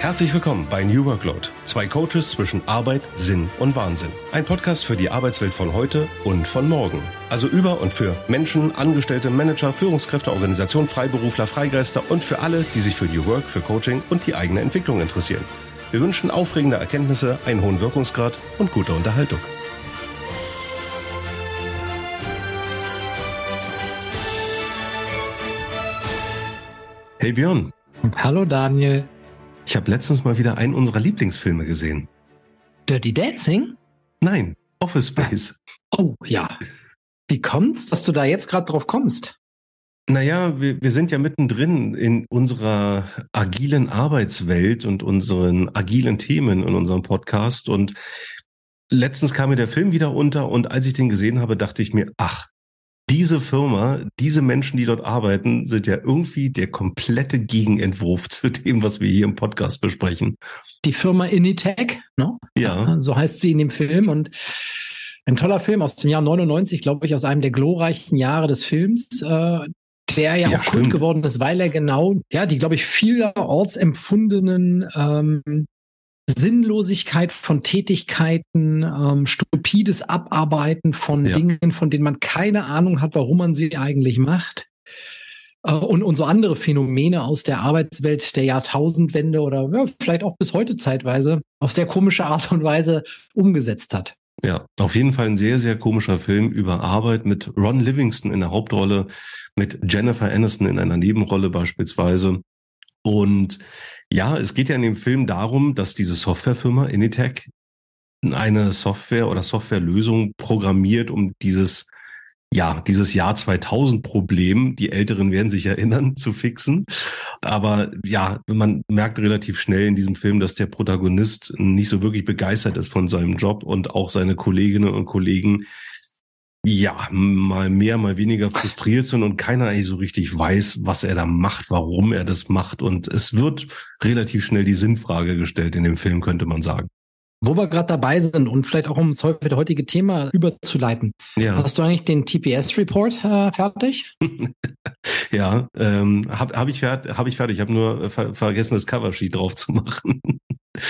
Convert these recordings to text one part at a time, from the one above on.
Herzlich willkommen bei New Workload. Zwei Coaches zwischen Arbeit, Sinn und Wahnsinn. Ein Podcast für die Arbeitswelt von heute und von morgen. Also über und für Menschen, Angestellte, Manager, Führungskräfte, Organisationen, Freiberufler, Freigeister und für alle, die sich für New Work, für Coaching und die eigene Entwicklung interessieren. Wir wünschen aufregende Erkenntnisse, einen hohen Wirkungsgrad und gute Unterhaltung. Hey Björn. Hallo Daniel. Ich habe letztens mal wieder einen unserer Lieblingsfilme gesehen. Dirty Dancing? Nein, Office Space. Oh ja. Wie kommt's, dass du da jetzt gerade drauf kommst? Naja, wir, wir sind ja mittendrin in unserer agilen Arbeitswelt und unseren agilen Themen in unserem Podcast. Und letztens kam mir der Film wieder unter und als ich den gesehen habe, dachte ich mir, ach, diese Firma, diese Menschen, die dort arbeiten, sind ja irgendwie der komplette Gegenentwurf zu dem, was wir hier im Podcast besprechen. Die Firma Initech, ne? Ja. So heißt sie in dem Film und ein toller Film aus dem Jahr 99, glaube ich, aus einem der glorreichen Jahre des Films, äh, der ja, ja auch stimmt. Kult geworden ist, weil er genau, ja, die, glaube ich, vielerorts empfundenen ähm, Sinnlosigkeit von Tätigkeiten, ähm, stupides Abarbeiten von ja. Dingen, von denen man keine Ahnung hat, warum man sie eigentlich macht. Äh, und, und so andere Phänomene aus der Arbeitswelt der Jahrtausendwende oder ja, vielleicht auch bis heute zeitweise auf sehr komische Art und Weise umgesetzt hat. Ja, auf jeden Fall ein sehr, sehr komischer Film über Arbeit mit Ron Livingston in der Hauptrolle, mit Jennifer Aniston in einer Nebenrolle beispielsweise. Und ja, es geht ja in dem Film darum, dass diese Softwarefirma Initech eine Software oder Softwarelösung programmiert, um dieses ja, dieses Jahr 2000 Problem, die Älteren werden sich erinnern, zu fixen. Aber ja, man merkt relativ schnell in diesem Film, dass der Protagonist nicht so wirklich begeistert ist von seinem Job und auch seine Kolleginnen und Kollegen ja, mal mehr, mal weniger frustriert sind und keiner eigentlich so richtig weiß, was er da macht, warum er das macht. Und es wird relativ schnell die Sinnfrage gestellt in dem Film, könnte man sagen. Wo wir gerade dabei sind und vielleicht auch um das heutige Thema überzuleiten. Ja. Hast du eigentlich den TPS-Report äh, fertig? ja, ähm, habe hab ich, fertig, hab ich fertig. Ich habe nur äh, ver vergessen, das Coversheet drauf zu machen.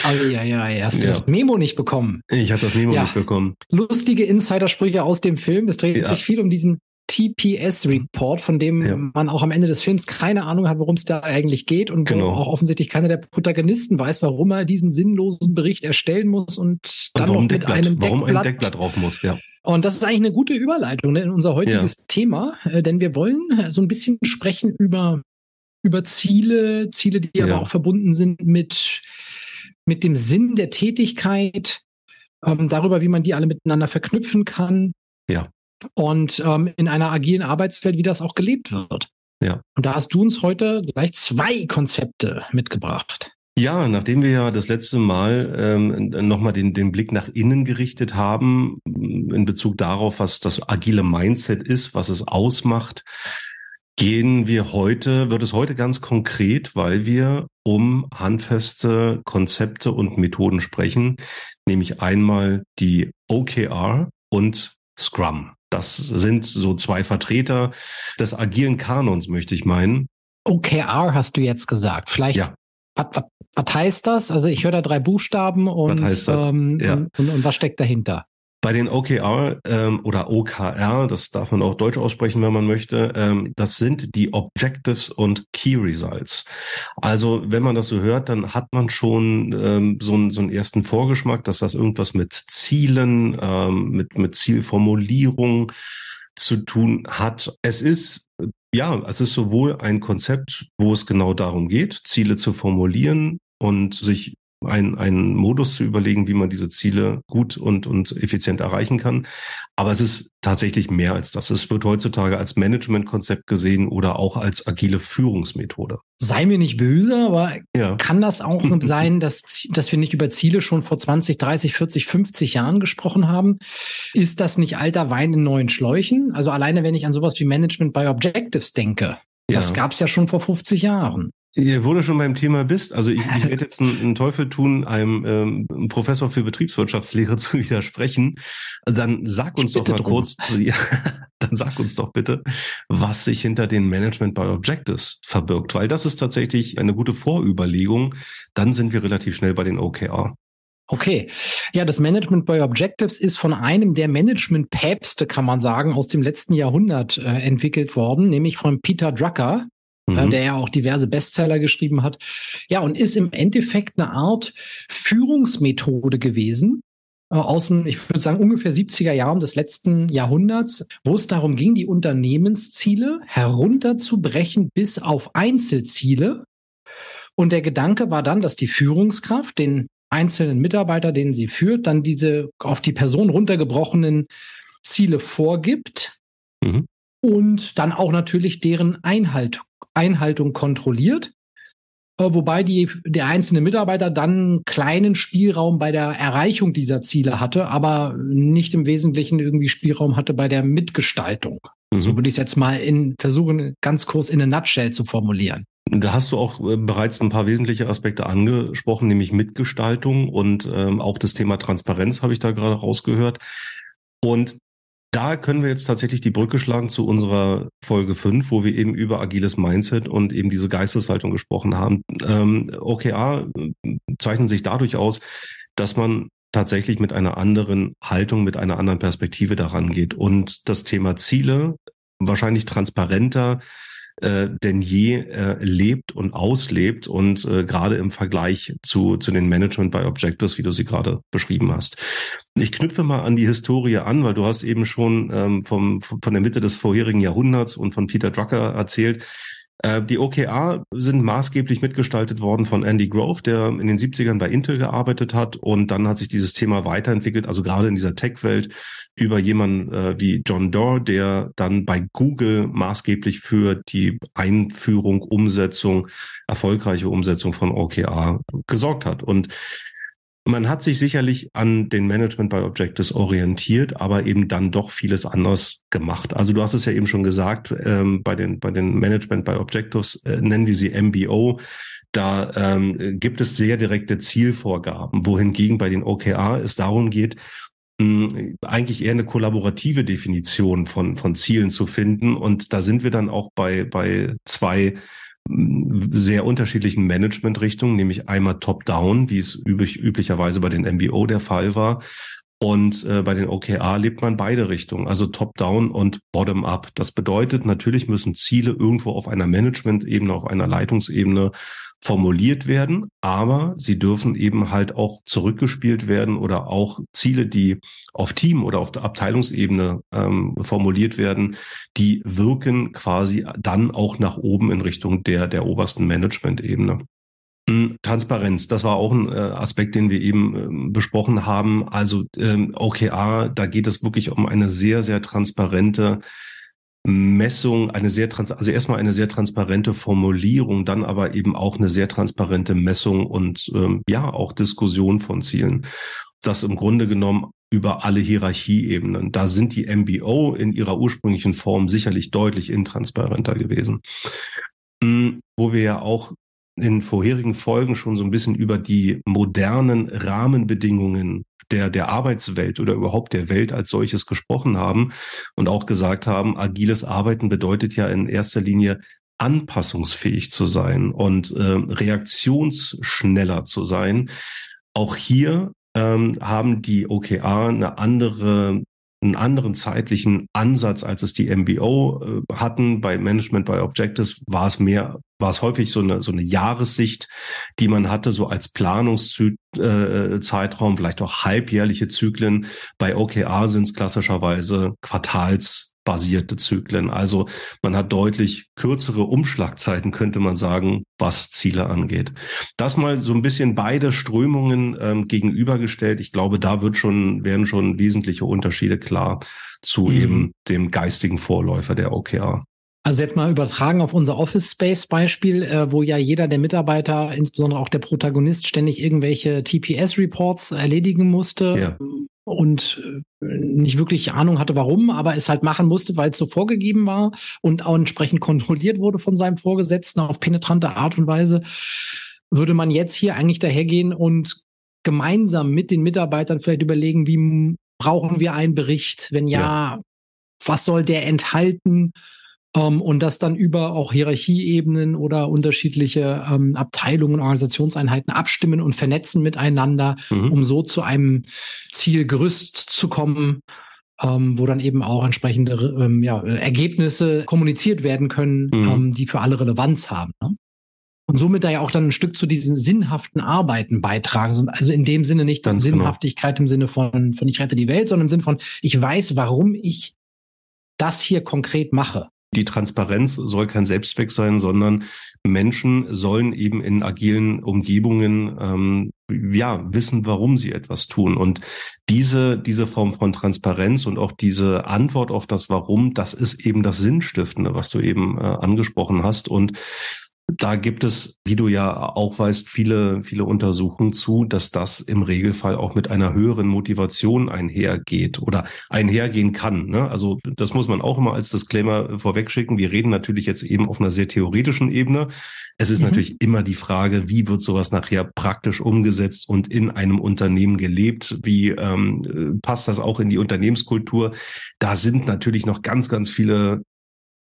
Oh, ja, ja, ja. Hast du ja. das Memo nicht bekommen? Ich habe das Memo ja. nicht bekommen. Lustige Insidersprüche aus dem Film. Es dreht ja. sich viel um diesen TPS-Report, von dem ja. man auch am Ende des Films keine Ahnung hat, worum es da eigentlich geht und genau. auch offensichtlich keiner der Protagonisten weiß, warum er diesen sinnlosen Bericht erstellen muss und dann und noch mit Deckblatt, einem Deckblatt, warum ein Deckblatt drauf muss. Ja. Und das ist eigentlich eine gute Überleitung ne, in unser heutiges ja. Thema, äh, denn wir wollen so ein bisschen sprechen über über Ziele, Ziele, die aber auch verbunden sind mit mit dem Sinn der Tätigkeit, ähm, darüber, wie man die alle miteinander verknüpfen kann. Ja. Und ähm, in einer agilen Arbeitswelt, wie das auch gelebt wird. Ja. Und da hast du uns heute gleich zwei Konzepte mitgebracht. Ja, nachdem wir ja das letzte Mal ähm, nochmal den, den Blick nach innen gerichtet haben, in Bezug darauf, was das agile Mindset ist, was es ausmacht, gehen wir heute, wird es heute ganz konkret, weil wir um handfeste Konzepte und Methoden sprechen, nämlich einmal die OKR und Scrum. Das sind so zwei Vertreter des agilen Kanons, möchte ich meinen. OKR hast du jetzt gesagt. Vielleicht ja. Was, was, was heißt das? Also ich höre da drei Buchstaben und, ähm, ja. und, und, und was steckt dahinter? Bei den OKR ähm, oder OKR, das darf man auch deutsch aussprechen, wenn man möchte, ähm, das sind die Objectives und Key Results. Also wenn man das so hört, dann hat man schon ähm, so, einen, so einen ersten Vorgeschmack, dass das irgendwas mit Zielen, ähm, mit, mit Zielformulierung zu tun hat. Es ist ja, es ist sowohl ein Konzept, wo es genau darum geht, Ziele zu formulieren und sich ein, einen Modus zu überlegen, wie man diese Ziele gut und, und effizient erreichen kann. Aber es ist tatsächlich mehr als das. Es wird heutzutage als Managementkonzept gesehen oder auch als agile Führungsmethode. Sei mir nicht böse, aber ja. kann das auch sein, dass, dass wir nicht über Ziele schon vor 20, 30, 40, 50 Jahren gesprochen haben? Ist das nicht alter Wein in neuen Schläuchen? Also alleine, wenn ich an sowas wie Management by Objectives denke, das ja. gab es ja schon vor 50 Jahren. Ja, wo du schon beim Thema bist, also ich, ich werde jetzt einen, einen, Teufel tun, einem ähm, Professor für Betriebswirtschaftslehre zu widersprechen. Also dann sag uns doch mal drum. kurz, ja, dann sag uns doch bitte, was sich hinter den Management by Objectives verbirgt, weil das ist tatsächlich eine gute Vorüberlegung. Dann sind wir relativ schnell bei den OKR. Okay. Ja, das Management by Objectives ist von einem der Management-Päpste, kann man sagen, aus dem letzten Jahrhundert äh, entwickelt worden, nämlich von Peter Drucker, mhm. der ja auch diverse Bestseller geschrieben hat. Ja, und ist im Endeffekt eine Art Führungsmethode gewesen, äh, aus dem, ich würde sagen, ungefähr 70er Jahren des letzten Jahrhunderts, wo es darum ging, die Unternehmensziele herunterzubrechen bis auf Einzelziele. Und der Gedanke war dann, dass die Führungskraft den einzelnen Mitarbeiter, den sie führt, dann diese auf die Person runtergebrochenen Ziele vorgibt mhm. und dann auch natürlich deren Einhalt, Einhaltung kontrolliert. Äh, wobei die, der einzelne Mitarbeiter dann kleinen Spielraum bei der Erreichung dieser Ziele hatte, aber nicht im Wesentlichen irgendwie Spielraum hatte bei der Mitgestaltung. Mhm. So würde ich es jetzt mal in versuchen, ganz kurz in eine Nutshell zu formulieren. Da hast du auch äh, bereits ein paar wesentliche Aspekte angesprochen, nämlich Mitgestaltung und ähm, auch das Thema Transparenz habe ich da gerade rausgehört. Und da können wir jetzt tatsächlich die Brücke schlagen zu unserer Folge 5, wo wir eben über agiles Mindset und eben diese Geisteshaltung gesprochen haben. Ähm, OKR äh, zeichnen sich dadurch aus, dass man tatsächlich mit einer anderen Haltung, mit einer anderen Perspektive daran geht und das Thema Ziele wahrscheinlich transparenter äh, denn je äh, lebt und auslebt und äh, gerade im Vergleich zu, zu den Management by Objectives, wie du sie gerade beschrieben hast. Ich knüpfe mal an die Historie an, weil du hast eben schon ähm, vom, von der Mitte des vorherigen Jahrhunderts und von Peter Drucker erzählt. Äh, die OKR sind maßgeblich mitgestaltet worden von Andy Grove, der in den 70ern bei Intel gearbeitet hat und dann hat sich dieses Thema weiterentwickelt, also gerade in dieser Tech-Welt über jemanden äh, wie John Doerr, der dann bei Google maßgeblich für die Einführung, Umsetzung, erfolgreiche Umsetzung von OKR gesorgt hat. Und man hat sich sicherlich an den Management by Objectives orientiert, aber eben dann doch vieles anders gemacht. Also du hast es ja eben schon gesagt, ähm, bei den bei den Management by Objectives äh, nennen wir sie MBO. Da ähm, gibt es sehr direkte Zielvorgaben, wohingegen bei den OKR es darum geht, eigentlich eher eine kollaborative Definition von, von Zielen zu finden. Und da sind wir dann auch bei, bei zwei sehr unterschiedlichen Managementrichtungen, nämlich einmal Top-Down, wie es üblich, üblicherweise bei den MBO der Fall war. Und äh, bei den OKR lebt man beide Richtungen, also Top-Down und Bottom-Up. Das bedeutet, natürlich müssen Ziele irgendwo auf einer Management-Ebene, auf einer Leitungsebene formuliert werden, aber sie dürfen eben halt auch zurückgespielt werden oder auch Ziele, die auf Team oder auf der Abteilungsebene ähm, formuliert werden, die wirken quasi dann auch nach oben in Richtung der, der obersten Management-Ebene. Hm, Transparenz, das war auch ein äh, Aspekt, den wir eben ähm, besprochen haben. Also ähm, OKR, da geht es wirklich um eine sehr, sehr transparente Messung, eine sehr trans also erstmal eine sehr transparente Formulierung, dann aber eben auch eine sehr transparente Messung und ähm, ja auch Diskussion von Zielen. Das im Grunde genommen über alle Hierarchieebenen. Da sind die MBO in ihrer ursprünglichen Form sicherlich deutlich intransparenter gewesen. Hm, wo wir ja auch in vorherigen Folgen schon so ein bisschen über die modernen Rahmenbedingungen der, der Arbeitswelt oder überhaupt der Welt als solches gesprochen haben und auch gesagt haben, agiles Arbeiten bedeutet ja in erster Linie anpassungsfähig zu sein und äh, reaktionsschneller zu sein. Auch hier ähm, haben die OKR eine andere einen anderen zeitlichen Ansatz, als es die MBO äh, hatten. Bei Management by Objectives war es mehr, war es häufig so eine, so eine Jahressicht, die man hatte, so als Planungszeitraum, äh, vielleicht auch halbjährliche Zyklen. Bei OKR sind es klassischerweise Quartals basierte Zyklen. Also man hat deutlich kürzere Umschlagzeiten, könnte man sagen, was Ziele angeht. Das mal so ein bisschen beide Strömungen ähm, gegenübergestellt. Ich glaube, da wird schon, werden schon wesentliche Unterschiede klar zu mhm. eben dem geistigen Vorläufer der OKR. Also jetzt mal übertragen auf unser Office Space Beispiel, äh, wo ja jeder der Mitarbeiter, insbesondere auch der Protagonist, ständig irgendwelche TPS Reports erledigen musste. Ja. Und äh, nicht wirklich Ahnung hatte, warum, aber es halt machen musste, weil es so vorgegeben war und auch entsprechend kontrolliert wurde von seinem Vorgesetzten auf penetrante Art und Weise, würde man jetzt hier eigentlich dahergehen und gemeinsam mit den Mitarbeitern vielleicht überlegen, wie brauchen wir einen Bericht? Wenn ja, ja. was soll der enthalten? Um, ähm, und das dann über auch Hierarchieebenen oder unterschiedliche ähm, Abteilungen, Organisationseinheiten abstimmen und vernetzen miteinander, mhm. um so zu einem Zielgerüst zu kommen, ähm, wo dann eben auch entsprechende ähm, ja, Ergebnisse kommuniziert werden können, mhm. ähm, die für alle Relevanz haben. Ne? Und somit da ja auch dann ein Stück zu diesen sinnhaften Arbeiten beitragen. Also in dem Sinne nicht dann genau. Sinnhaftigkeit genau. im Sinne von, von ich rette die Welt, sondern im Sinne von, ich weiß, warum ich das hier konkret mache die Transparenz soll kein Selbstzweck sein, sondern Menschen sollen eben in agilen Umgebungen ähm, ja wissen, warum sie etwas tun. Und diese diese Form von Transparenz und auch diese Antwort auf das Warum, das ist eben das Sinnstiftende, was du eben äh, angesprochen hast. Und da gibt es, wie du ja auch weißt, viele, viele Untersuchungen zu, dass das im Regelfall auch mit einer höheren Motivation einhergeht oder einhergehen kann. Ne? Also das muss man auch immer als Disclaimer vorwegschicken. Wir reden natürlich jetzt eben auf einer sehr theoretischen Ebene. Es ist mhm. natürlich immer die Frage, wie wird sowas nachher praktisch umgesetzt und in einem Unternehmen gelebt? Wie ähm, passt das auch in die Unternehmenskultur? Da sind natürlich noch ganz, ganz viele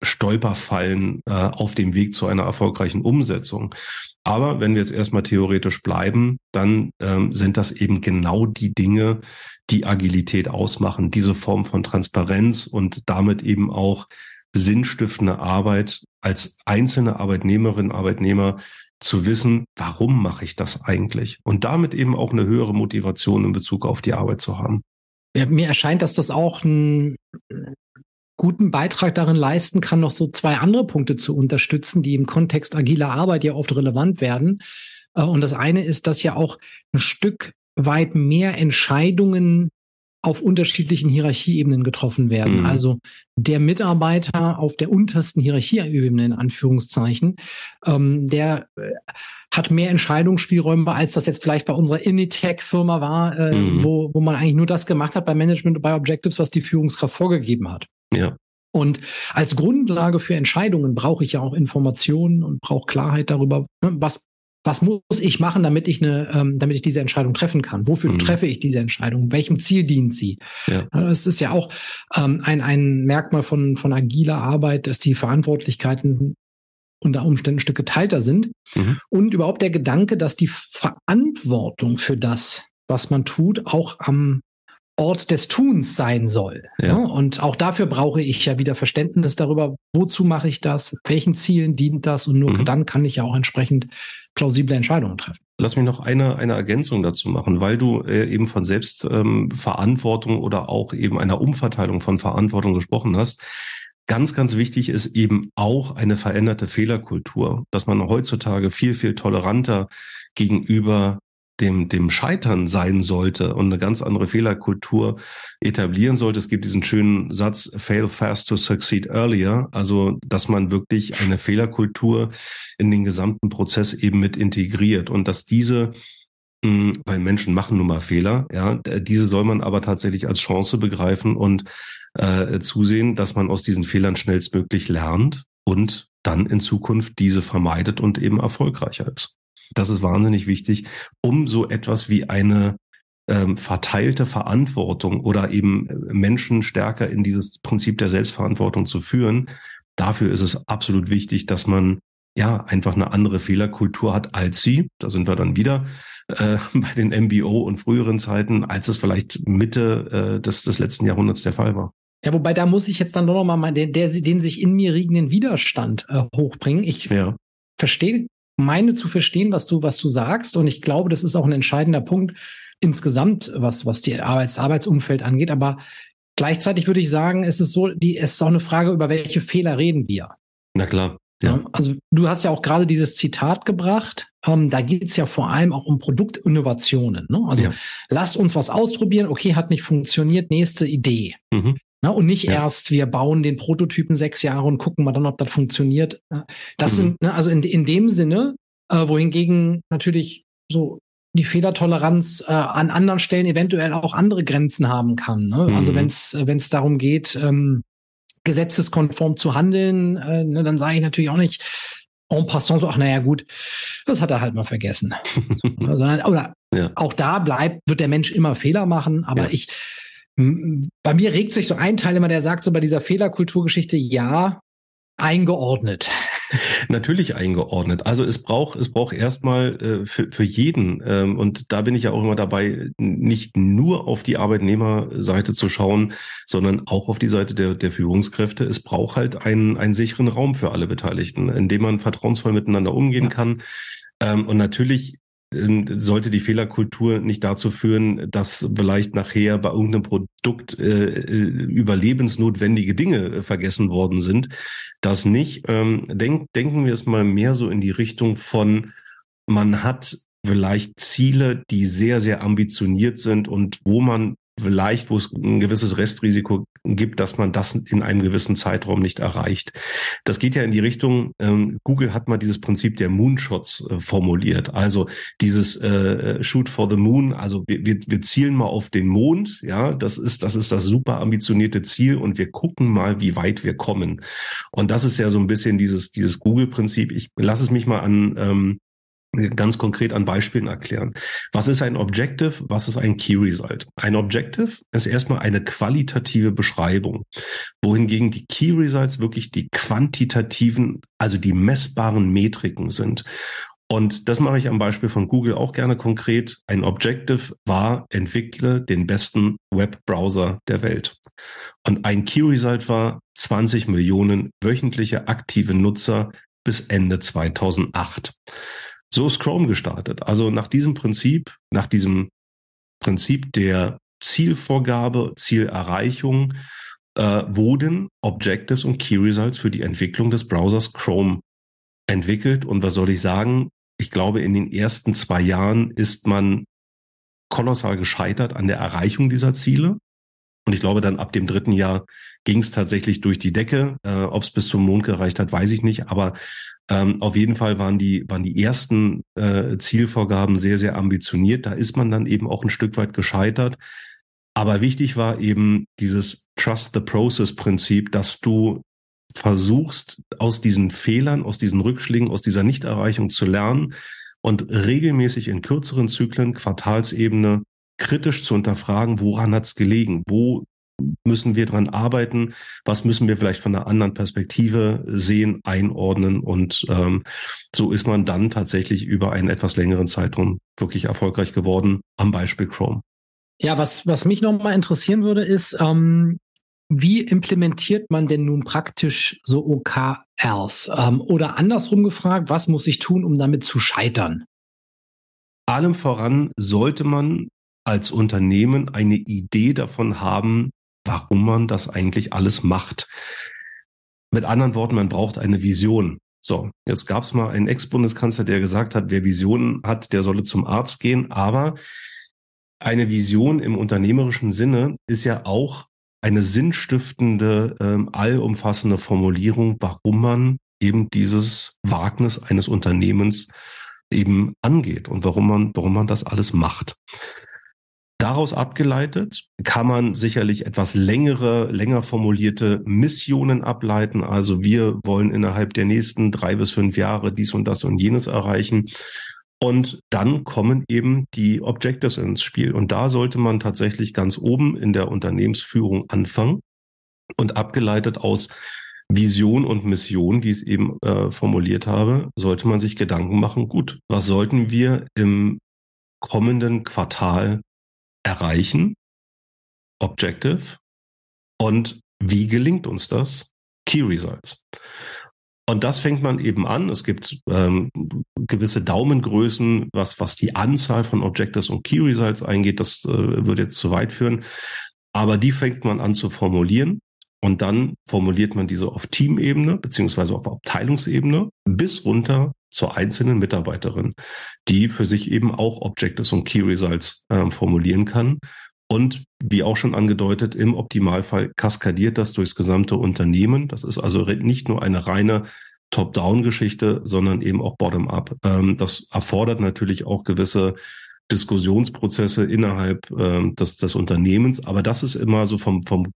Stolperfallen äh, auf dem Weg zu einer erfolgreichen Umsetzung. Aber wenn wir jetzt erstmal theoretisch bleiben, dann ähm, sind das eben genau die Dinge, die Agilität ausmachen, diese Form von Transparenz und damit eben auch sinnstiftende Arbeit als einzelne Arbeitnehmerin, Arbeitnehmer zu wissen, warum mache ich das eigentlich? Und damit eben auch eine höhere Motivation in Bezug auf die Arbeit zu haben. Ja, mir erscheint, dass das auch ein guten Beitrag darin leisten kann, noch so zwei andere Punkte zu unterstützen, die im Kontext agiler Arbeit ja oft relevant werden. Äh, und das eine ist, dass ja auch ein Stück weit mehr Entscheidungen auf unterschiedlichen Hierarchieebenen getroffen werden. Mhm. Also der Mitarbeiter auf der untersten Hierarchieebene in Anführungszeichen, ähm, der äh, hat mehr Entscheidungsspielräume, als das jetzt vielleicht bei unserer Initech-Firma war, äh, mhm. wo, wo man eigentlich nur das gemacht hat bei Management und bei Objectives, was die Führungskraft vorgegeben hat. Ja. Und als Grundlage für Entscheidungen brauche ich ja auch Informationen und brauche Klarheit darüber, ne, was was muss ich machen, damit ich eine, ähm, damit ich diese Entscheidung treffen kann? Wofür mhm. treffe ich diese Entscheidung? Welchem Ziel dient sie? Ja. Das ist ja auch ähm, ein, ein Merkmal von, von agiler Arbeit, dass die Verantwortlichkeiten unter Umständen ein Stück geteilter sind. Mhm. Und überhaupt der Gedanke, dass die Verantwortung für das, was man tut, auch am Ort des Tuns sein soll. Ja. ja. Und auch dafür brauche ich ja wieder Verständnis darüber, wozu mache ich das, welchen Zielen dient das und nur mhm. dann kann ich ja auch entsprechend plausible Entscheidungen treffen. Lass mich noch eine, eine Ergänzung dazu machen, weil du äh, eben von Selbstverantwortung ähm, oder auch eben einer Umverteilung von Verantwortung gesprochen hast. Ganz, ganz wichtig ist eben auch eine veränderte Fehlerkultur, dass man heutzutage viel, viel toleranter gegenüber dem, dem Scheitern sein sollte und eine ganz andere Fehlerkultur etablieren sollte. Es gibt diesen schönen Satz, fail fast to succeed earlier. Also, dass man wirklich eine Fehlerkultur in den gesamten Prozess eben mit integriert und dass diese hm, weil Menschen machen nun mal Fehler, ja, diese soll man aber tatsächlich als Chance begreifen und äh, zusehen, dass man aus diesen Fehlern schnellstmöglich lernt und dann in Zukunft diese vermeidet und eben erfolgreicher ist. Das ist wahnsinnig wichtig, um so etwas wie eine ähm, verteilte Verantwortung oder eben äh, Menschen stärker in dieses Prinzip der Selbstverantwortung zu führen. Dafür ist es absolut wichtig, dass man ja einfach eine andere Fehlerkultur hat als sie. Da sind wir dann wieder äh, bei den MBO und früheren Zeiten, als es vielleicht Mitte äh, des, des letzten Jahrhunderts der Fall war. Ja, wobei da muss ich jetzt dann doch noch mal den, der, den sich in mir riegenden Widerstand äh, hochbringen. Ich ja. verstehe meine zu verstehen, was du, was du sagst. Und ich glaube, das ist auch ein entscheidender Punkt insgesamt, was, was die Arbeits, Arbeitsumfeld angeht. Aber gleichzeitig würde ich sagen, es ist so, die, es ist auch eine Frage, über welche Fehler reden wir. Na klar. Ja. Also du hast ja auch gerade dieses Zitat gebracht. Ähm, da geht es ja vor allem auch um Produktinnovationen. Ne? Also ja. lasst uns was ausprobieren. Okay, hat nicht funktioniert. Nächste Idee. Mhm. Na, und nicht ja. erst, wir bauen den Prototypen sechs Jahre und gucken mal dann, ob das funktioniert. Das mhm. sind, ne, also in, in dem Sinne, äh, wohingegen natürlich so die Fehlertoleranz äh, an anderen Stellen eventuell auch andere Grenzen haben kann. Ne? Also mhm. Also wenn es wenn es darum geht, ähm, gesetzeskonform zu handeln, äh, ne, dann sage ich natürlich auch nicht en passant so, ach naja gut, das hat er halt mal vergessen. Sondern, oder ja. auch da bleibt, wird der Mensch immer Fehler machen, aber ja. ich bei mir regt sich so ein Teil immer, der sagt so bei dieser Fehlerkulturgeschichte, ja, eingeordnet. Natürlich eingeordnet. Also es braucht es braucht erstmal äh, für, für jeden ähm, und da bin ich ja auch immer dabei, nicht nur auf die Arbeitnehmerseite zu schauen, sondern auch auf die Seite der, der Führungskräfte. Es braucht halt einen, einen sicheren Raum für alle Beteiligten, in dem man vertrauensvoll miteinander umgehen ja. kann. Ähm, und natürlich sollte die Fehlerkultur nicht dazu führen, dass vielleicht nachher bei irgendeinem Produkt äh, äh überlebensnotwendige Dinge äh, vergessen worden sind. Das nicht. Ähm, denk, denken wir es mal mehr so in die Richtung von, man hat vielleicht Ziele, die sehr, sehr ambitioniert sind und wo man vielleicht, wo es ein gewisses Restrisiko gibt, dass man das in einem gewissen Zeitraum nicht erreicht. Das geht ja in die Richtung, ähm, Google hat mal dieses Prinzip der Moonshots äh, formuliert. Also dieses äh, Shoot for the Moon, also wir, wir, wir zielen mal auf den Mond, ja, das ist, das ist das super ambitionierte Ziel und wir gucken mal, wie weit wir kommen. Und das ist ja so ein bisschen dieses, dieses Google-Prinzip. Ich lasse es mich mal an ähm, ganz konkret an Beispielen erklären. Was ist ein Objective? Was ist ein Key Result? Ein Objective ist erstmal eine qualitative Beschreibung, wohingegen die Key Results wirklich die quantitativen, also die messbaren Metriken sind. Und das mache ich am Beispiel von Google auch gerne konkret. Ein Objective war, entwickle den besten Webbrowser der Welt. Und ein Key Result war 20 Millionen wöchentliche aktive Nutzer bis Ende 2008. So ist Chrome gestartet. Also nach diesem Prinzip, nach diesem Prinzip der Zielvorgabe, Zielerreichung, äh, wurden Objectives und Key Results für die Entwicklung des Browsers Chrome entwickelt. Und was soll ich sagen? Ich glaube, in den ersten zwei Jahren ist man kolossal gescheitert an der Erreichung dieser Ziele. Und ich glaube, dann ab dem dritten Jahr ging es tatsächlich durch die Decke. Äh, Ob es bis zum Mond gereicht hat, weiß ich nicht. Aber ähm, auf jeden Fall waren die, waren die ersten äh, Zielvorgaben sehr, sehr ambitioniert. Da ist man dann eben auch ein Stück weit gescheitert. Aber wichtig war eben dieses Trust the Process Prinzip, dass du versuchst, aus diesen Fehlern, aus diesen Rückschlägen, aus dieser Nichterreichung zu lernen und regelmäßig in kürzeren Zyklen, Quartalsebene, kritisch zu unterfragen, woran hat es gelegen? Wo müssen wir dran arbeiten? Was müssen wir vielleicht von einer anderen Perspektive sehen, einordnen? Und ähm, so ist man dann tatsächlich über einen etwas längeren Zeitraum wirklich erfolgreich geworden, am Beispiel Chrome. Ja, was, was mich nochmal interessieren würde, ist, ähm, wie implementiert man denn nun praktisch so OKRs? Ähm, oder andersrum gefragt, was muss ich tun, um damit zu scheitern? Allem voran sollte man als Unternehmen eine Idee davon haben, warum man das eigentlich alles macht. Mit anderen Worten, man braucht eine Vision. So, jetzt gab es mal einen Ex-Bundeskanzler, der gesagt hat, wer Visionen hat, der solle zum Arzt gehen. Aber eine Vision im unternehmerischen Sinne ist ja auch eine sinnstiftende, ähm, allumfassende Formulierung, warum man eben dieses Wagnis eines Unternehmens eben angeht und warum man, warum man das alles macht. Daraus abgeleitet kann man sicherlich etwas längere, länger formulierte Missionen ableiten. Also wir wollen innerhalb der nächsten drei bis fünf Jahre dies und das und jenes erreichen. Und dann kommen eben die Objectives ins Spiel. Und da sollte man tatsächlich ganz oben in der Unternehmensführung anfangen und abgeleitet aus Vision und Mission, wie ich es eben äh, formuliert habe, sollte man sich Gedanken machen, gut, was sollten wir im kommenden Quartal erreichen, Objective, und wie gelingt uns das? Key Results. Und das fängt man eben an. Es gibt ähm, gewisse Daumengrößen, was, was die Anzahl von Objectives und Key Results eingeht. Das äh, würde jetzt zu weit führen. Aber die fängt man an zu formulieren. Und dann formuliert man diese auf Teamebene beziehungsweise auf Abteilungsebene bis runter zur einzelnen Mitarbeiterin, die für sich eben auch Objectives und Key Results äh, formulieren kann. Und wie auch schon angedeutet, im Optimalfall kaskadiert das durchs gesamte Unternehmen. Das ist also nicht nur eine reine Top-Down-Geschichte, sondern eben auch Bottom-up. Ähm, das erfordert natürlich auch gewisse Diskussionsprozesse innerhalb äh, des, des Unternehmens. Aber das ist immer so vom, vom,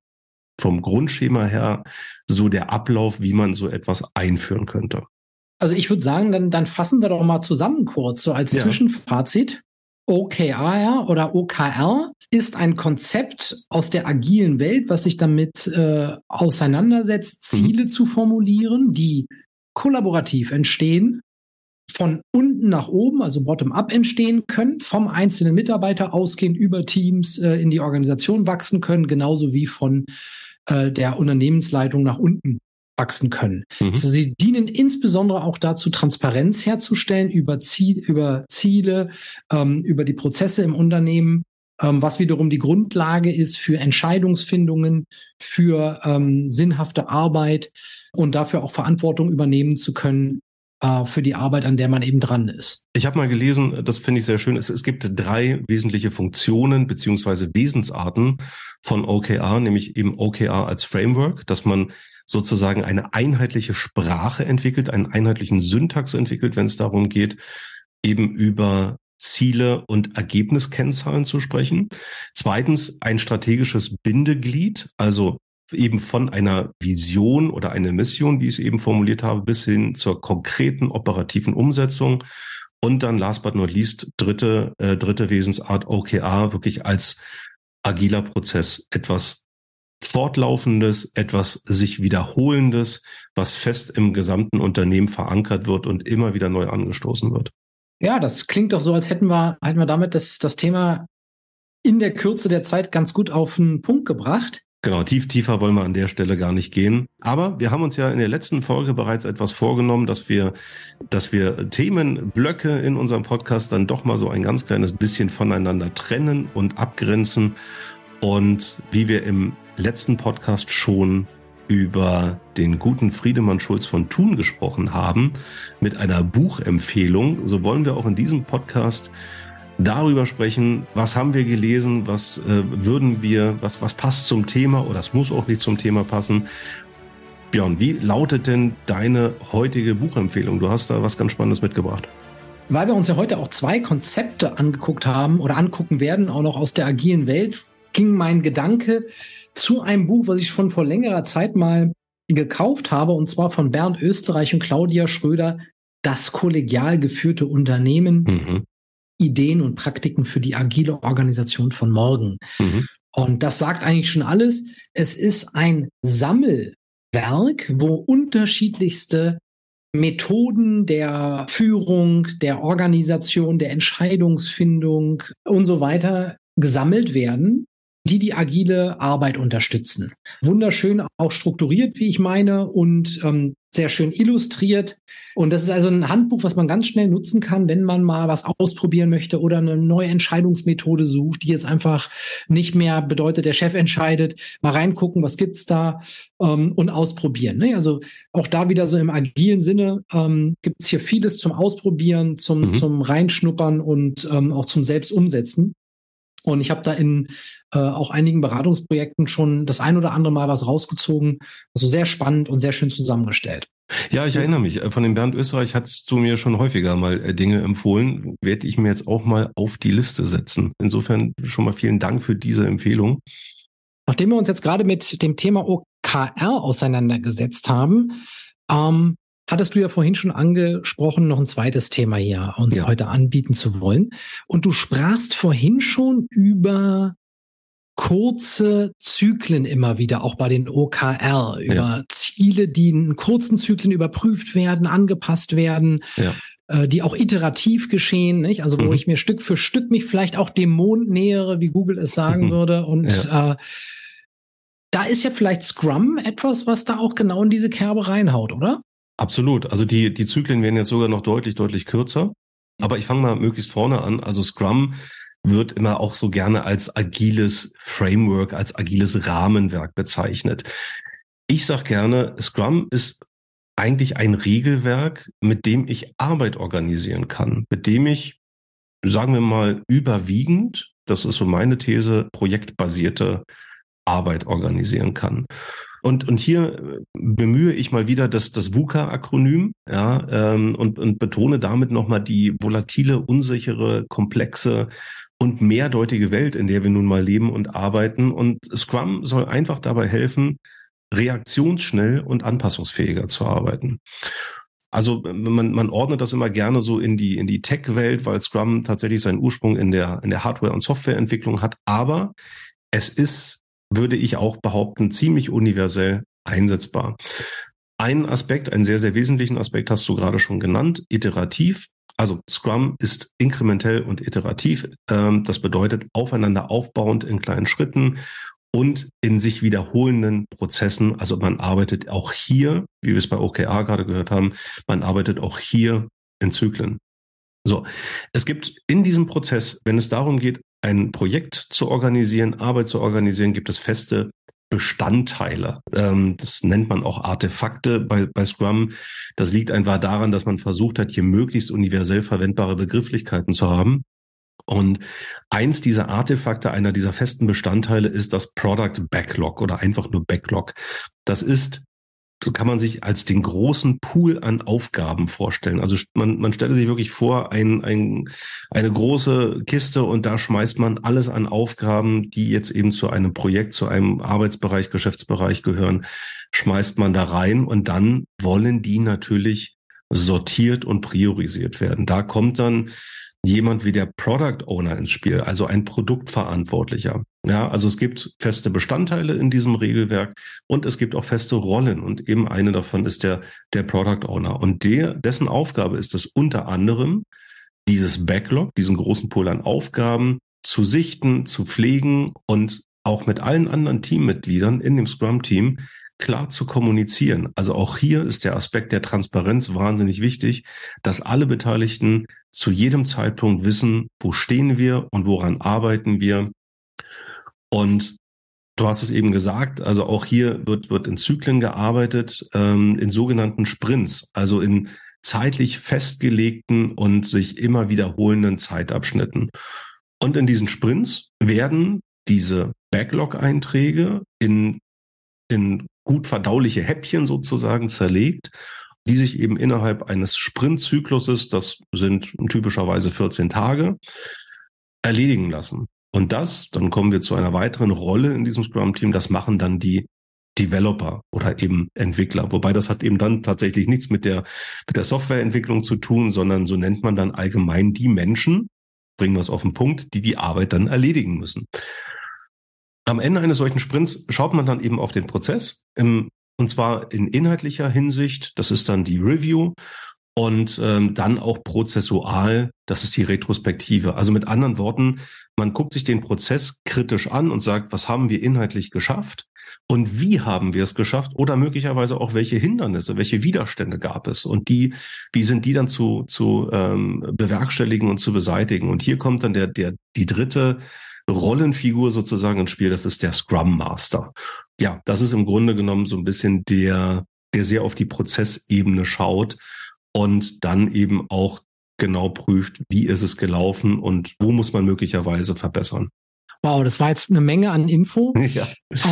vom Grundschema her so der Ablauf, wie man so etwas einführen könnte. Also ich würde sagen, dann, dann fassen wir doch mal zusammen kurz, so als ja. Zwischenfazit. OKR oder OKR ist ein Konzept aus der agilen Welt, was sich damit äh, auseinandersetzt, mhm. Ziele mhm. zu formulieren, die kollaborativ entstehen, von unten nach oben, also bottom-up entstehen können, vom einzelnen Mitarbeiter ausgehend über Teams äh, in die Organisation wachsen können, genauso wie von äh, der Unternehmensleitung nach unten wachsen können. Mhm. Also sie dienen insbesondere auch dazu, Transparenz herzustellen über, Ziel, über Ziele, ähm, über die Prozesse im Unternehmen, ähm, was wiederum die Grundlage ist für Entscheidungsfindungen, für ähm, sinnhafte Arbeit und dafür auch Verantwortung übernehmen zu können äh, für die Arbeit, an der man eben dran ist. Ich habe mal gelesen, das finde ich sehr schön, es, es gibt drei wesentliche Funktionen beziehungsweise Wesensarten von OKR, nämlich eben OKR als Framework, dass man sozusagen eine einheitliche Sprache entwickelt, einen einheitlichen Syntax entwickelt, wenn es darum geht, eben über Ziele und Ergebniskennzahlen zu sprechen. Zweitens ein strategisches Bindeglied, also eben von einer Vision oder einer Mission, wie ich es eben formuliert habe, bis hin zur konkreten operativen Umsetzung. Und dann last but not least, dritte, äh, dritte Wesensart OKR, wirklich als agiler Prozess etwas Fortlaufendes, etwas sich Wiederholendes, was fest im gesamten Unternehmen verankert wird und immer wieder neu angestoßen wird. Ja, das klingt doch so, als hätten wir, hätten wir damit das, das Thema in der Kürze der Zeit ganz gut auf den Punkt gebracht. Genau, tief tiefer wollen wir an der Stelle gar nicht gehen. Aber wir haben uns ja in der letzten Folge bereits etwas vorgenommen, dass wir, dass wir Themenblöcke in unserem Podcast dann doch mal so ein ganz kleines bisschen voneinander trennen und abgrenzen. Und wie wir im letzten Podcast schon über den guten Friedemann Schulz von Thun gesprochen haben, mit einer Buchempfehlung, so wollen wir auch in diesem Podcast darüber sprechen, was haben wir gelesen, was äh, würden wir, was, was passt zum Thema oder es muss auch nicht zum Thema passen. Björn, wie lautet denn deine heutige Buchempfehlung? Du hast da was ganz Spannendes mitgebracht. Weil wir uns ja heute auch zwei Konzepte angeguckt haben oder angucken werden, auch noch aus der agilen Welt, ging mein Gedanke zu einem Buch, was ich schon vor längerer Zeit mal gekauft habe, und zwar von Bernd Österreich und Claudia Schröder, Das kollegial geführte Unternehmen, mhm. Ideen und Praktiken für die agile Organisation von morgen. Mhm. Und das sagt eigentlich schon alles. Es ist ein Sammelwerk, wo unterschiedlichste Methoden der Führung, der Organisation, der Entscheidungsfindung und so weiter gesammelt werden die die agile Arbeit unterstützen. Wunderschön auch strukturiert, wie ich meine, und ähm, sehr schön illustriert. Und das ist also ein Handbuch, was man ganz schnell nutzen kann, wenn man mal was ausprobieren möchte oder eine neue Entscheidungsmethode sucht, die jetzt einfach nicht mehr bedeutet, der Chef entscheidet, mal reingucken, was gibt's da ähm, und ausprobieren. Ne? Also auch da wieder so im agilen Sinne ähm, gibt's hier vieles zum Ausprobieren, zum, mhm. zum Reinschnuppern und ähm, auch zum Selbstumsetzen. Und ich habe da in äh, auch einigen Beratungsprojekten schon das ein oder andere Mal was rausgezogen. Also sehr spannend und sehr schön zusammengestellt. Ja, ich erinnere mich. Von dem Bernd Österreich hast du mir schon häufiger mal äh, Dinge empfohlen. Werde ich mir jetzt auch mal auf die Liste setzen. Insofern schon mal vielen Dank für diese Empfehlung. Nachdem wir uns jetzt gerade mit dem Thema OKR auseinandergesetzt haben, ähm, hattest du ja vorhin schon angesprochen, noch ein zweites Thema hier uns ja. heute anbieten zu wollen. Und du sprachst vorhin schon über kurze Zyklen immer wieder, auch bei den OKR, über ja. Ziele, die in kurzen Zyklen überprüft werden, angepasst werden. Ja äh, die auch iterativ geschehen, nicht? Also wo mhm. ich mir Stück für Stück mich vielleicht auch dem Mond nähere, wie Google es sagen mhm. würde. Und ja. äh, da ist ja vielleicht Scrum etwas, was da auch genau in diese Kerbe reinhaut, oder? Absolut. Also die, die Zyklen werden jetzt sogar noch deutlich, deutlich kürzer. Aber ich fange mal möglichst vorne an. Also Scrum wird immer auch so gerne als agiles Framework, als agiles Rahmenwerk bezeichnet. Ich sage gerne, Scrum ist eigentlich ein Regelwerk, mit dem ich Arbeit organisieren kann, mit dem ich, sagen wir mal, überwiegend, das ist so meine These, projektbasierte Arbeit organisieren kann. Und, und hier bemühe ich mal wieder das, das VUCA-Akronym, ja, ähm, und, und betone damit nochmal die volatile, unsichere, komplexe und mehrdeutige Welt, in der wir nun mal leben und arbeiten. Und Scrum soll einfach dabei helfen, reaktionsschnell und anpassungsfähiger zu arbeiten. Also man, man ordnet das immer gerne so in die, in die Tech-Welt, weil Scrum tatsächlich seinen Ursprung in der, in der Hardware- und Softwareentwicklung hat. Aber es ist, würde ich auch behaupten, ziemlich universell einsetzbar. Ein Aspekt, einen sehr, sehr wesentlichen Aspekt hast du gerade schon genannt, iterativ. Also Scrum ist inkrementell und iterativ. Ähm, das bedeutet aufeinander aufbauend in kleinen Schritten und in sich wiederholenden Prozessen. Also man arbeitet auch hier, wie wir es bei OKR gerade gehört haben, man arbeitet auch hier in Zyklen. So, es gibt in diesem Prozess, wenn es darum geht, ein Projekt zu organisieren, Arbeit zu organisieren, gibt es feste Bestandteile. Ähm, das nennt man auch Artefakte bei, bei Scrum. Das liegt einfach daran, dass man versucht hat, hier möglichst universell verwendbare Begrifflichkeiten zu haben. Und eins dieser Artefakte, einer dieser festen Bestandteile ist das Product Backlog oder einfach nur Backlog. Das ist kann man sich als den großen Pool an Aufgaben vorstellen. Also man, man stelle sich wirklich vor, ein, ein, eine große Kiste und da schmeißt man alles an Aufgaben, die jetzt eben zu einem Projekt, zu einem Arbeitsbereich, Geschäftsbereich gehören, schmeißt man da rein und dann wollen die natürlich sortiert und priorisiert werden. Da kommt dann jemand wie der Product Owner ins Spiel, also ein Produktverantwortlicher. Ja, also es gibt feste Bestandteile in diesem Regelwerk und es gibt auch feste Rollen und eben eine davon ist der, der Product Owner und der, dessen Aufgabe ist es unter anderem, dieses Backlog, diesen großen Pool an Aufgaben zu sichten, zu pflegen und auch mit allen anderen Teammitgliedern in dem Scrum-Team klar zu kommunizieren. Also auch hier ist der Aspekt der Transparenz wahnsinnig wichtig, dass alle Beteiligten zu jedem Zeitpunkt wissen, wo stehen wir und woran arbeiten wir. Und du hast es eben gesagt, also auch hier wird, wird in Zyklen gearbeitet, ähm, in sogenannten Sprints, also in zeitlich festgelegten und sich immer wiederholenden Zeitabschnitten. Und in diesen Sprints werden diese Backlog-Einträge in, in gut verdauliche Häppchen sozusagen zerlegt, die sich eben innerhalb eines Sprintzykluses, das sind typischerweise 14 Tage, erledigen lassen. Und das, dann kommen wir zu einer weiteren Rolle in diesem Scrum-Team, das machen dann die Developer oder eben Entwickler. Wobei das hat eben dann tatsächlich nichts mit der, mit der Softwareentwicklung zu tun, sondern so nennt man dann allgemein die Menschen, bringen wir es auf den Punkt, die die Arbeit dann erledigen müssen. Am Ende eines solchen Sprints schaut man dann eben auf den Prozess, im, und zwar in inhaltlicher Hinsicht, das ist dann die Review und ähm, dann auch prozessual, das ist die Retrospektive. Also mit anderen Worten, man guckt sich den Prozess kritisch an und sagt, was haben wir inhaltlich geschafft und wie haben wir es geschafft oder möglicherweise auch welche Hindernisse, welche Widerstände gab es und die, wie sind die dann zu, zu ähm, bewerkstelligen und zu beseitigen. Und hier kommt dann der, der, die dritte Rollenfigur sozusagen ins Spiel, das ist der Scrum Master. Ja, das ist im Grunde genommen so ein bisschen der, der sehr auf die Prozessebene schaut und dann eben auch genau prüft, wie ist es gelaufen und wo muss man möglicherweise verbessern. Wow, das war jetzt eine Menge an Info. Ja.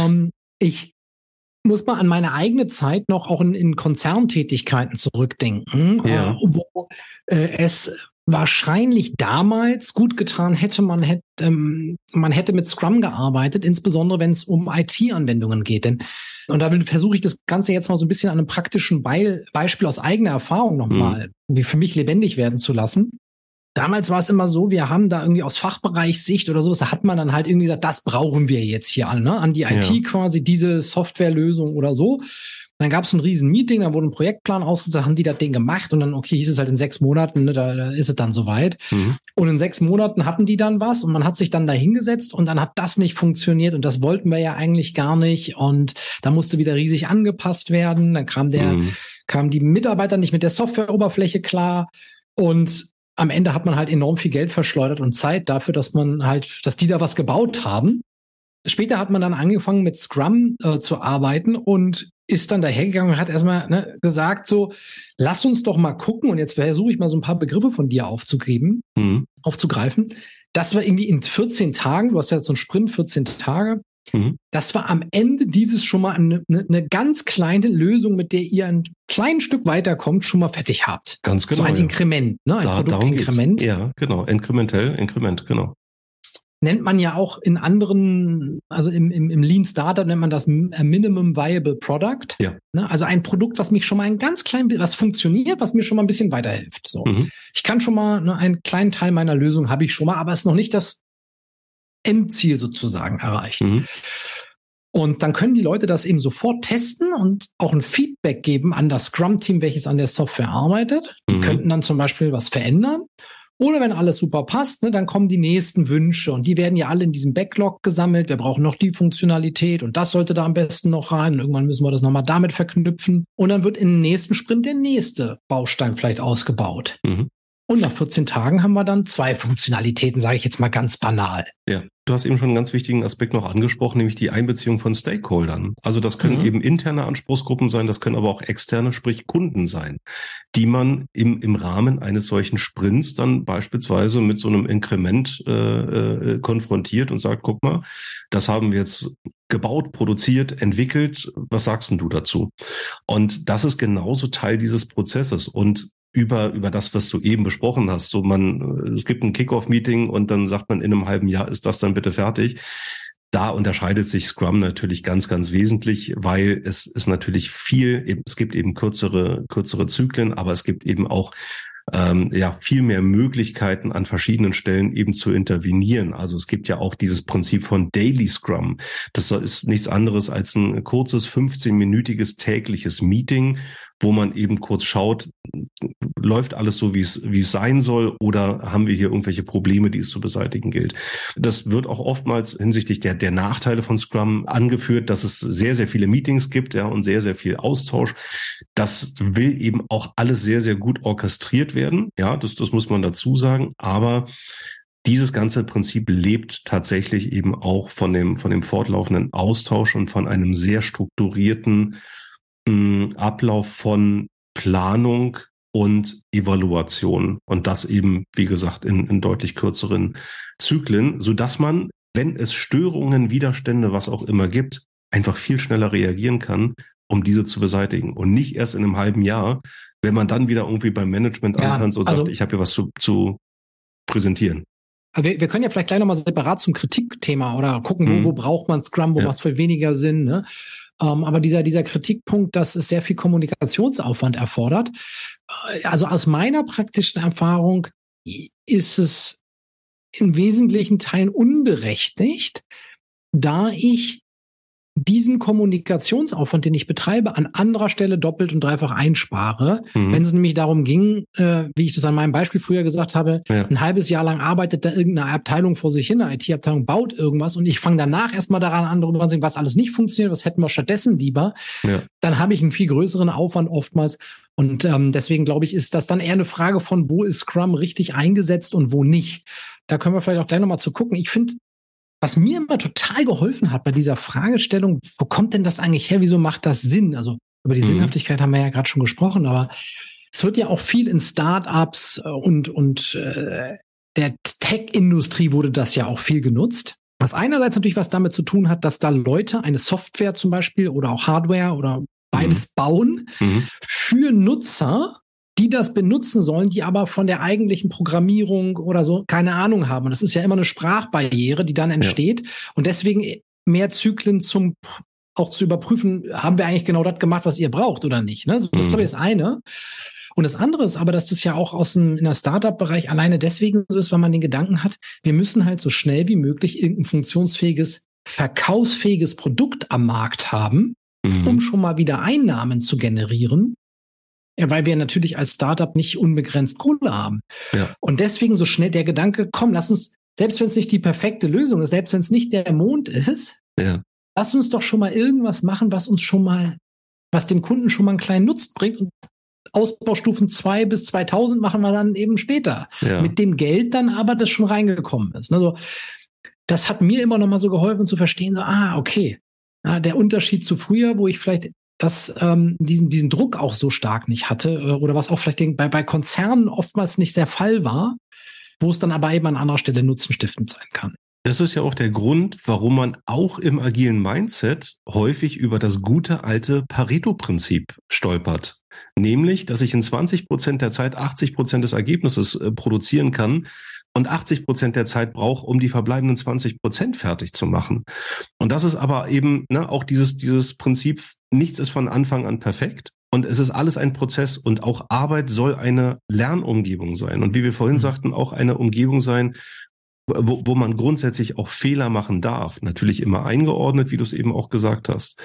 Ähm, ich muss mal an meine eigene Zeit noch auch in, in Konzerntätigkeiten zurückdenken, ja. äh, wo äh, es wahrscheinlich damals gut getan hätte, man hätte, ähm, man hätte mit Scrum gearbeitet, insbesondere wenn es um IT-Anwendungen geht. Denn, und da versuche ich das Ganze jetzt mal so ein bisschen an einem praktischen Be Beispiel aus eigener Erfahrung nochmal, mhm. wie für mich lebendig werden zu lassen. Damals war es immer so, wir haben da irgendwie aus Fachbereichssicht oder sowas, da hat man dann halt irgendwie gesagt, das brauchen wir jetzt hier an, ne? an die IT ja. quasi diese Softwarelösung oder so. Dann gab es ein riesen Meeting, da wurde ein Projektplan ausgesetzt, haben die das Ding gemacht und dann, okay, hieß es halt in sechs Monaten, ne, da, da ist es dann soweit. Mhm. Und in sechs Monaten hatten die dann was und man hat sich dann da hingesetzt und dann hat das nicht funktioniert und das wollten wir ja eigentlich gar nicht und da musste wieder riesig angepasst werden. Dann kam der, mhm. kamen die Mitarbeiter nicht mit der Softwareoberfläche klar und am Ende hat man halt enorm viel Geld verschleudert und Zeit dafür, dass man halt, dass die da was gebaut haben. Später hat man dann angefangen mit Scrum äh, zu arbeiten und ist dann dahergegangen und hat erstmal ne, gesagt, so, lass uns doch mal gucken, und jetzt versuche ich mal so ein paar Begriffe von dir aufzugeben, mhm. aufzugreifen, dass wir irgendwie in 14 Tagen, du hast ja so einen Sprint, 14 Tage, Mhm. Das war am Ende dieses schon mal eine, eine, ganz kleine Lösung, mit der ihr ein kleines Stück weiterkommt, schon mal fertig habt. Ganz genau. So ein ja. Inkrement, ne? Ein da, Produktinkrement. Ja, genau. Inkrementell, Inkrement, genau nennt man ja auch in anderen, also im, im, im Lean Startup nennt man das Minimum Viable Product. Ja. Ne? Also ein Produkt, was mich schon mal ein ganz klein was funktioniert, was mir schon mal ein bisschen weiterhilft. So. Mhm. Ich kann schon mal ne, einen kleinen Teil meiner Lösung habe ich schon mal, aber es ist noch nicht das Endziel sozusagen erreicht. Mhm. Und dann können die Leute das eben sofort testen und auch ein Feedback geben an das Scrum-Team, welches an der Software arbeitet. Die mhm. könnten dann zum Beispiel was verändern oder wenn alles super passt, ne, dann kommen die nächsten Wünsche und die werden ja alle in diesem Backlog gesammelt. Wir brauchen noch die Funktionalität und das sollte da am besten noch rein. Und irgendwann müssen wir das nochmal damit verknüpfen. Und dann wird den nächsten Sprint der nächste Baustein vielleicht ausgebaut. Mhm. Und nach 14 Tagen haben wir dann zwei Funktionalitäten, sage ich jetzt mal ganz banal. Ja, du hast eben schon einen ganz wichtigen Aspekt noch angesprochen, nämlich die Einbeziehung von Stakeholdern. Also das können mhm. eben interne Anspruchsgruppen sein, das können aber auch externe, sprich Kunden sein, die man im, im Rahmen eines solchen Sprints dann beispielsweise mit so einem Inkrement äh, äh, konfrontiert und sagt, guck mal, das haben wir jetzt gebaut, produziert, entwickelt. Was sagst denn du dazu? Und das ist genauso Teil dieses Prozesses. Und über, über das, was du eben besprochen hast. So man, es gibt ein Kickoff-Meeting und dann sagt man, in einem halben Jahr ist das dann bitte fertig. Da unterscheidet sich Scrum natürlich ganz, ganz wesentlich, weil es ist natürlich viel, es gibt eben kürzere, kürzere Zyklen, aber es gibt eben auch ähm, ja viel mehr Möglichkeiten an verschiedenen Stellen eben zu intervenieren. Also es gibt ja auch dieses Prinzip von Daily Scrum. Das ist nichts anderes als ein kurzes 15-minütiges tägliches Meeting, wo man eben kurz schaut, läuft alles so, wie es, wie es sein soll, oder haben wir hier irgendwelche Probleme, die es zu beseitigen gilt. Das wird auch oftmals hinsichtlich der, der Nachteile von Scrum angeführt, dass es sehr, sehr viele Meetings gibt, ja, und sehr, sehr viel Austausch. Das will eben auch alles sehr, sehr gut orchestriert werden. Ja, das, das muss man dazu sagen. Aber dieses ganze Prinzip lebt tatsächlich eben auch von dem, von dem fortlaufenden Austausch und von einem sehr strukturierten Ablauf von Planung und Evaluation und das eben, wie gesagt, in, in deutlich kürzeren Zyklen, so dass man, wenn es Störungen, Widerstände, was auch immer gibt, einfach viel schneller reagieren kann, um diese zu beseitigen und nicht erst in einem halben Jahr, wenn man dann wieder irgendwie beim Management ja, antanzt und also, sagt, ich habe hier was zu, zu präsentieren. Wir, wir können ja vielleicht gleich nochmal separat zum Kritikthema oder gucken, mhm. wo, wo braucht man Scrum, wo ja. macht es für weniger Sinn. Ne? Ähm, aber dieser, dieser Kritikpunkt, dass es sehr viel Kommunikationsaufwand erfordert, äh, also aus meiner praktischen Erfahrung ist es in wesentlichen Teilen unberechtigt, da ich diesen Kommunikationsaufwand, den ich betreibe, an anderer Stelle doppelt und dreifach einspare. Mhm. Wenn es nämlich darum ging, äh, wie ich das an meinem Beispiel früher gesagt habe, ja. ein halbes Jahr lang arbeitet da irgendeine Abteilung vor sich hin, eine IT-Abteilung baut irgendwas und ich fange danach erstmal daran an, darüber zu denken, was alles nicht funktioniert, was hätten wir stattdessen lieber, ja. dann habe ich einen viel größeren Aufwand oftmals. Und ähm, deswegen glaube ich, ist das dann eher eine Frage von, wo ist Scrum richtig eingesetzt und wo nicht. Da können wir vielleicht auch gleich nochmal zu gucken. Ich finde, was mir immer total geholfen hat bei dieser Fragestellung, wo kommt denn das eigentlich her? Wieso macht das Sinn? Also über die mhm. Sinnhaftigkeit haben wir ja gerade schon gesprochen, aber es wird ja auch viel in Startups äh, und, und äh, der Tech-Industrie wurde das ja auch viel genutzt. Was einerseits natürlich was damit zu tun hat, dass da Leute eine Software zum Beispiel oder auch Hardware oder beides mhm. bauen mhm. für Nutzer, die das benutzen sollen, die aber von der eigentlichen Programmierung oder so keine Ahnung haben. Und das ist ja immer eine Sprachbarriere, die dann entsteht. Ja. Und deswegen mehr Zyklen zum auch zu überprüfen, haben wir eigentlich genau das gemacht, was ihr braucht oder nicht. Ne? Das mhm. ist, glaube ich, das eine. Und das andere ist aber, dass das ja auch aus dem in der Startup-Bereich alleine deswegen so ist, weil man den Gedanken hat, wir müssen halt so schnell wie möglich irgendein funktionsfähiges, verkaufsfähiges Produkt am Markt haben, mhm. um schon mal wieder Einnahmen zu generieren. Ja, weil wir natürlich als Startup nicht unbegrenzt Kohle haben. Ja. Und deswegen so schnell der Gedanke, komm, lass uns, selbst wenn es nicht die perfekte Lösung ist, selbst wenn es nicht der Mond ist, ja. lass uns doch schon mal irgendwas machen, was uns schon mal, was dem Kunden schon mal einen kleinen Nutzen bringt. Und Ausbaustufen 2 bis 2000 machen wir dann eben später. Ja. Mit dem Geld dann aber, das schon reingekommen ist. Also, das hat mir immer noch mal so geholfen zu verstehen, so, ah, okay. Ja, der Unterschied zu früher, wo ich vielleicht dass ähm, diesen, diesen Druck auch so stark nicht hatte äh, oder was auch vielleicht bei, bei Konzernen oftmals nicht der Fall war, wo es dann aber eben an anderer Stelle nutzenstiftend sein kann. Das ist ja auch der Grund, warum man auch im agilen Mindset häufig über das gute alte Pareto-Prinzip stolpert. Nämlich, dass ich in 20 Prozent der Zeit 80 Prozent des Ergebnisses äh, produzieren kann und 80 Prozent der Zeit brauche, um die verbleibenden 20 Prozent fertig zu machen. Und das ist aber eben ne, auch dieses, dieses Prinzip, nichts ist von Anfang an perfekt. Und es ist alles ein Prozess und auch Arbeit soll eine Lernumgebung sein. Und wie wir vorhin mhm. sagten, auch eine Umgebung sein, wo, wo man grundsätzlich auch Fehler machen darf. Natürlich immer eingeordnet, wie du es eben auch gesagt hast.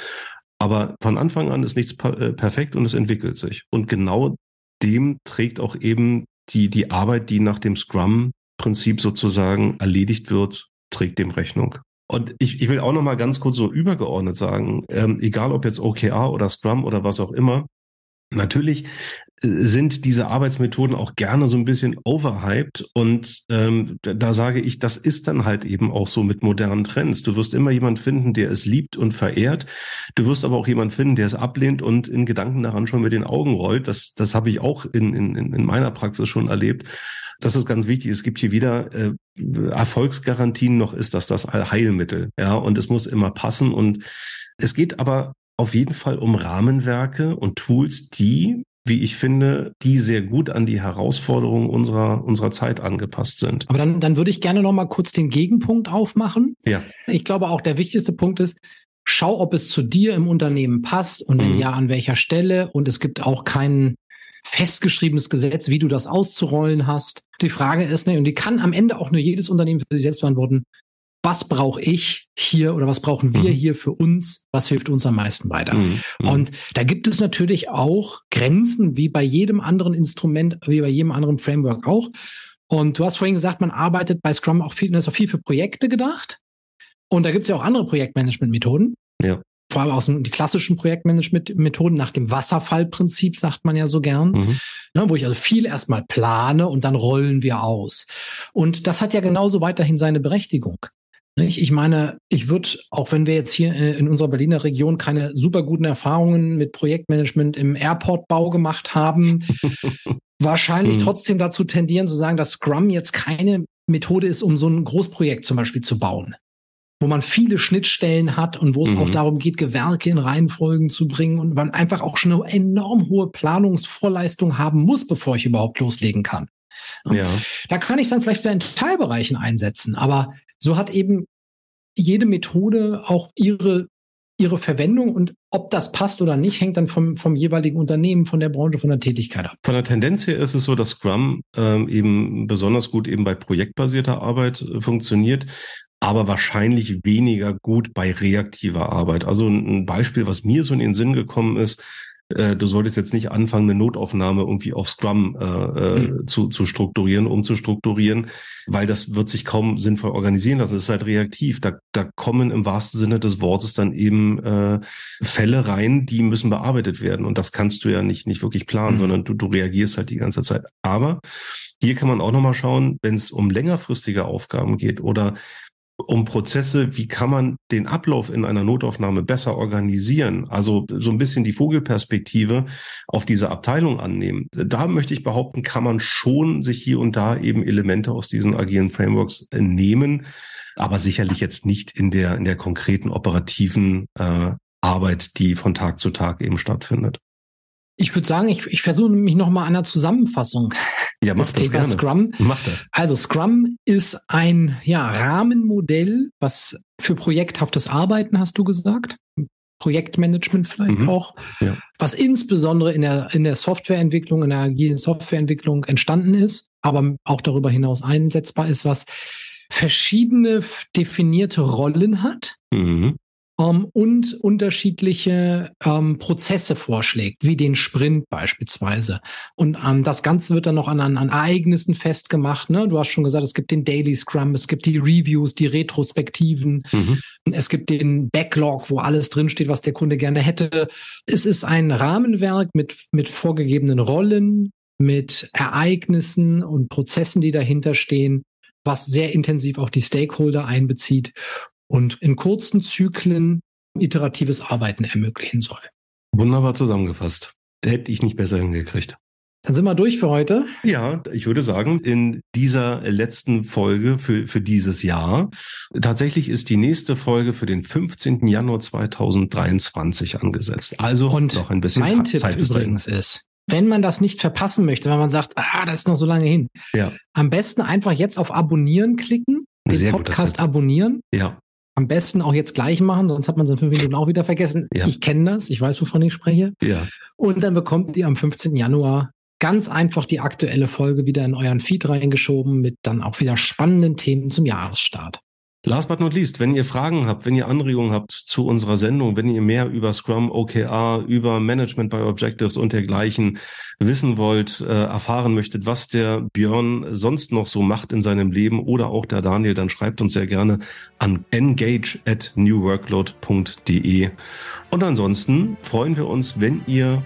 Aber von Anfang an ist nichts äh, perfekt und es entwickelt sich. Und genau dem trägt auch eben die, die Arbeit, die nach dem Scrum-Prinzip sozusagen erledigt wird, trägt dem Rechnung. Und ich, ich will auch noch mal ganz kurz so übergeordnet sagen, ähm, egal ob jetzt OKR oder Scrum oder was auch immer, Natürlich sind diese Arbeitsmethoden auch gerne so ein bisschen overhyped und ähm, da sage ich, das ist dann halt eben auch so mit modernen Trends. Du wirst immer jemand finden, der es liebt und verehrt. Du wirst aber auch jemand finden, der es ablehnt und in Gedanken daran schon mit den Augen rollt. Das, das habe ich auch in, in, in meiner Praxis schon erlebt. Das ist ganz wichtig. Es gibt hier wieder äh, Erfolgsgarantien noch ist das das Allheilmittel. Ja, und es muss immer passen und es geht aber auf jeden Fall um Rahmenwerke und Tools, die wie ich finde, die sehr gut an die Herausforderungen unserer, unserer Zeit angepasst sind. Aber dann, dann würde ich gerne noch mal kurz den Gegenpunkt aufmachen. Ja. Ich glaube auch der wichtigste Punkt ist, schau, ob es zu dir im Unternehmen passt und wenn mhm. ja, an welcher Stelle. Und es gibt auch kein festgeschriebenes Gesetz, wie du das auszurollen hast. Die Frage ist, ne, und die kann am Ende auch nur jedes Unternehmen für sich selbst beantworten, was brauche ich hier oder was brauchen wir mhm. hier für uns, was hilft uns am meisten weiter. Mhm. mhm. Und da gibt es natürlich auch Grenzen, wie bei jedem anderen Instrument, wie bei jedem anderen Framework auch. Und du hast vorhin gesagt, man arbeitet bei Scrum auch viel, das ist auch viel für Projekte gedacht. Und da gibt es ja auch andere Projektmanagement-Methoden. Ja. Vor allem aus den, die klassischen Projektmanagement-Methoden nach dem Wasserfallprinzip, sagt man ja so gern, mhm. ne, wo ich also viel erstmal plane und dann rollen wir aus. Und das hat ja genauso weiterhin seine Berechtigung. Ich meine, ich würde, auch wenn wir jetzt hier äh, in unserer Berliner Region keine super guten Erfahrungen mit Projektmanagement im Airportbau gemacht haben, wahrscheinlich hm. trotzdem dazu tendieren zu sagen, dass Scrum jetzt keine Methode ist, um so ein Großprojekt zum Beispiel zu bauen, wo man viele Schnittstellen hat und wo es mhm. auch darum geht, Gewerke in Reihenfolgen zu bringen und man einfach auch schon eine enorm hohe Planungsvorleistung haben muss, bevor ich überhaupt loslegen kann. Ja. Da kann ich dann vielleicht in Teilbereichen einsetzen, aber so hat eben jede Methode auch ihre ihre Verwendung und ob das passt oder nicht, hängt dann vom, vom jeweiligen Unternehmen, von der Branche, von der Tätigkeit ab. Von der Tendenz her ist es so, dass Scrum ähm, eben besonders gut eben bei projektbasierter Arbeit äh, funktioniert, aber wahrscheinlich weniger gut bei reaktiver Arbeit. Also ein Beispiel, was mir so in den Sinn gekommen ist, äh, du solltest jetzt nicht anfangen, eine Notaufnahme irgendwie auf Scrum äh, mhm. zu, zu strukturieren, umzustrukturieren, weil das wird sich kaum sinnvoll organisieren lassen. Es ist halt reaktiv. Da, da kommen im wahrsten Sinne des Wortes dann eben äh, Fälle rein, die müssen bearbeitet werden. Und das kannst du ja nicht, nicht wirklich planen, mhm. sondern du, du reagierst halt die ganze Zeit. Aber hier kann man auch nochmal schauen, wenn es um längerfristige Aufgaben geht oder um Prozesse, wie kann man den Ablauf in einer Notaufnahme besser organisieren? Also so ein bisschen die Vogelperspektive auf diese Abteilung annehmen. Da möchte ich behaupten, kann man schon sich hier und da eben Elemente aus diesen agilen Frameworks nehmen, aber sicherlich jetzt nicht in der, in der konkreten operativen äh, Arbeit, die von Tag zu Tag eben stattfindet. Ich würde sagen, ich, ich versuche mich noch mal an einer Zusammenfassung ja, mach das Thema gerne. Scrum. Mach das. Also Scrum ist ein ja, Rahmenmodell, was für projekthaftes Arbeiten, hast du gesagt. Projektmanagement vielleicht mhm. auch, ja. was insbesondere in der, in der Softwareentwicklung, in der agilen Softwareentwicklung entstanden ist, aber auch darüber hinaus einsetzbar ist, was verschiedene definierte Rollen hat, mhm ähm, und unterschiedliche ähm, Prozesse vorschlägt, wie den Sprint beispielsweise. Und ähm, das Ganze wird dann noch an, an, an Ereignissen festgemacht. Ne? Du hast schon gesagt, es gibt den Daily Scrum, es gibt die Reviews, die Retrospektiven, mhm. es gibt den Backlog, wo alles drinsteht, was der Kunde gerne hätte. Es ist ein Rahmenwerk mit, mit vorgegebenen Rollen, mit Ereignissen und Prozessen, die dahinter stehen, was sehr intensiv auch die Stakeholder einbezieht und in kurzen Zyklen iteratives Arbeiten ermöglichen soll. Wunderbar zusammengefasst. Hätte ich nicht besser hingekriegt. Dann sind wir durch für heute. Ja, ich würde sagen, in dieser letzten Folge für, für dieses Jahr. Tatsächlich ist die nächste Folge für den 15. Januar 2023 angesetzt. Also Und noch ein bisschen mein Ta- Tipp übrigens ist, wenn man das nicht verpassen möchte, wenn man sagt, ah, das ist noch so lange hin, Ja, am besten einfach jetzt auf Abonnieren klicken, den Sehr Podcast abonnieren. ja, Am besten auch jetzt gleich machen, sonst hat man es in fünf Minuten auch wieder vergessen. Ja. Ich kenne das, ich weiß, wovon ich spreche. ja. Und dann bekommt ihr am 15. Januar ganz einfach die aktuelle Folge wieder in euren Feed reingeschoben mit dann auch wieder spannenden Themen zum Jahresstart. Last but not least, wenn ihr Fragen habt, wenn ihr Anregungen habt zu unserer Sendung, wenn ihr mehr über Scrum, OKR, über Management by Objectives und dergleichen wissen wollt, äh, erfahren möchtet, was der Björn sonst noch so macht in seinem Leben oder auch der Daniel, dann schreibt uns sehr gerne an engage at newworkload.de. Und ansonsten freuen wir uns, wenn ihr,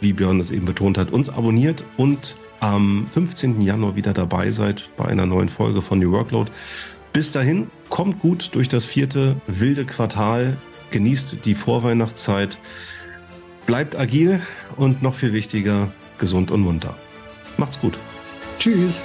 wie Björn es eben betont hat, uns abonniert und am 15. Januar wieder dabei seid bei einer neuen Folge von New Workload. Bis dahin, kommt gut durch das vierte wilde Quartal, genießt die Vorweihnachtszeit, bleibt agil und noch viel wichtiger, gesund und munter. Macht's gut. Tschüss.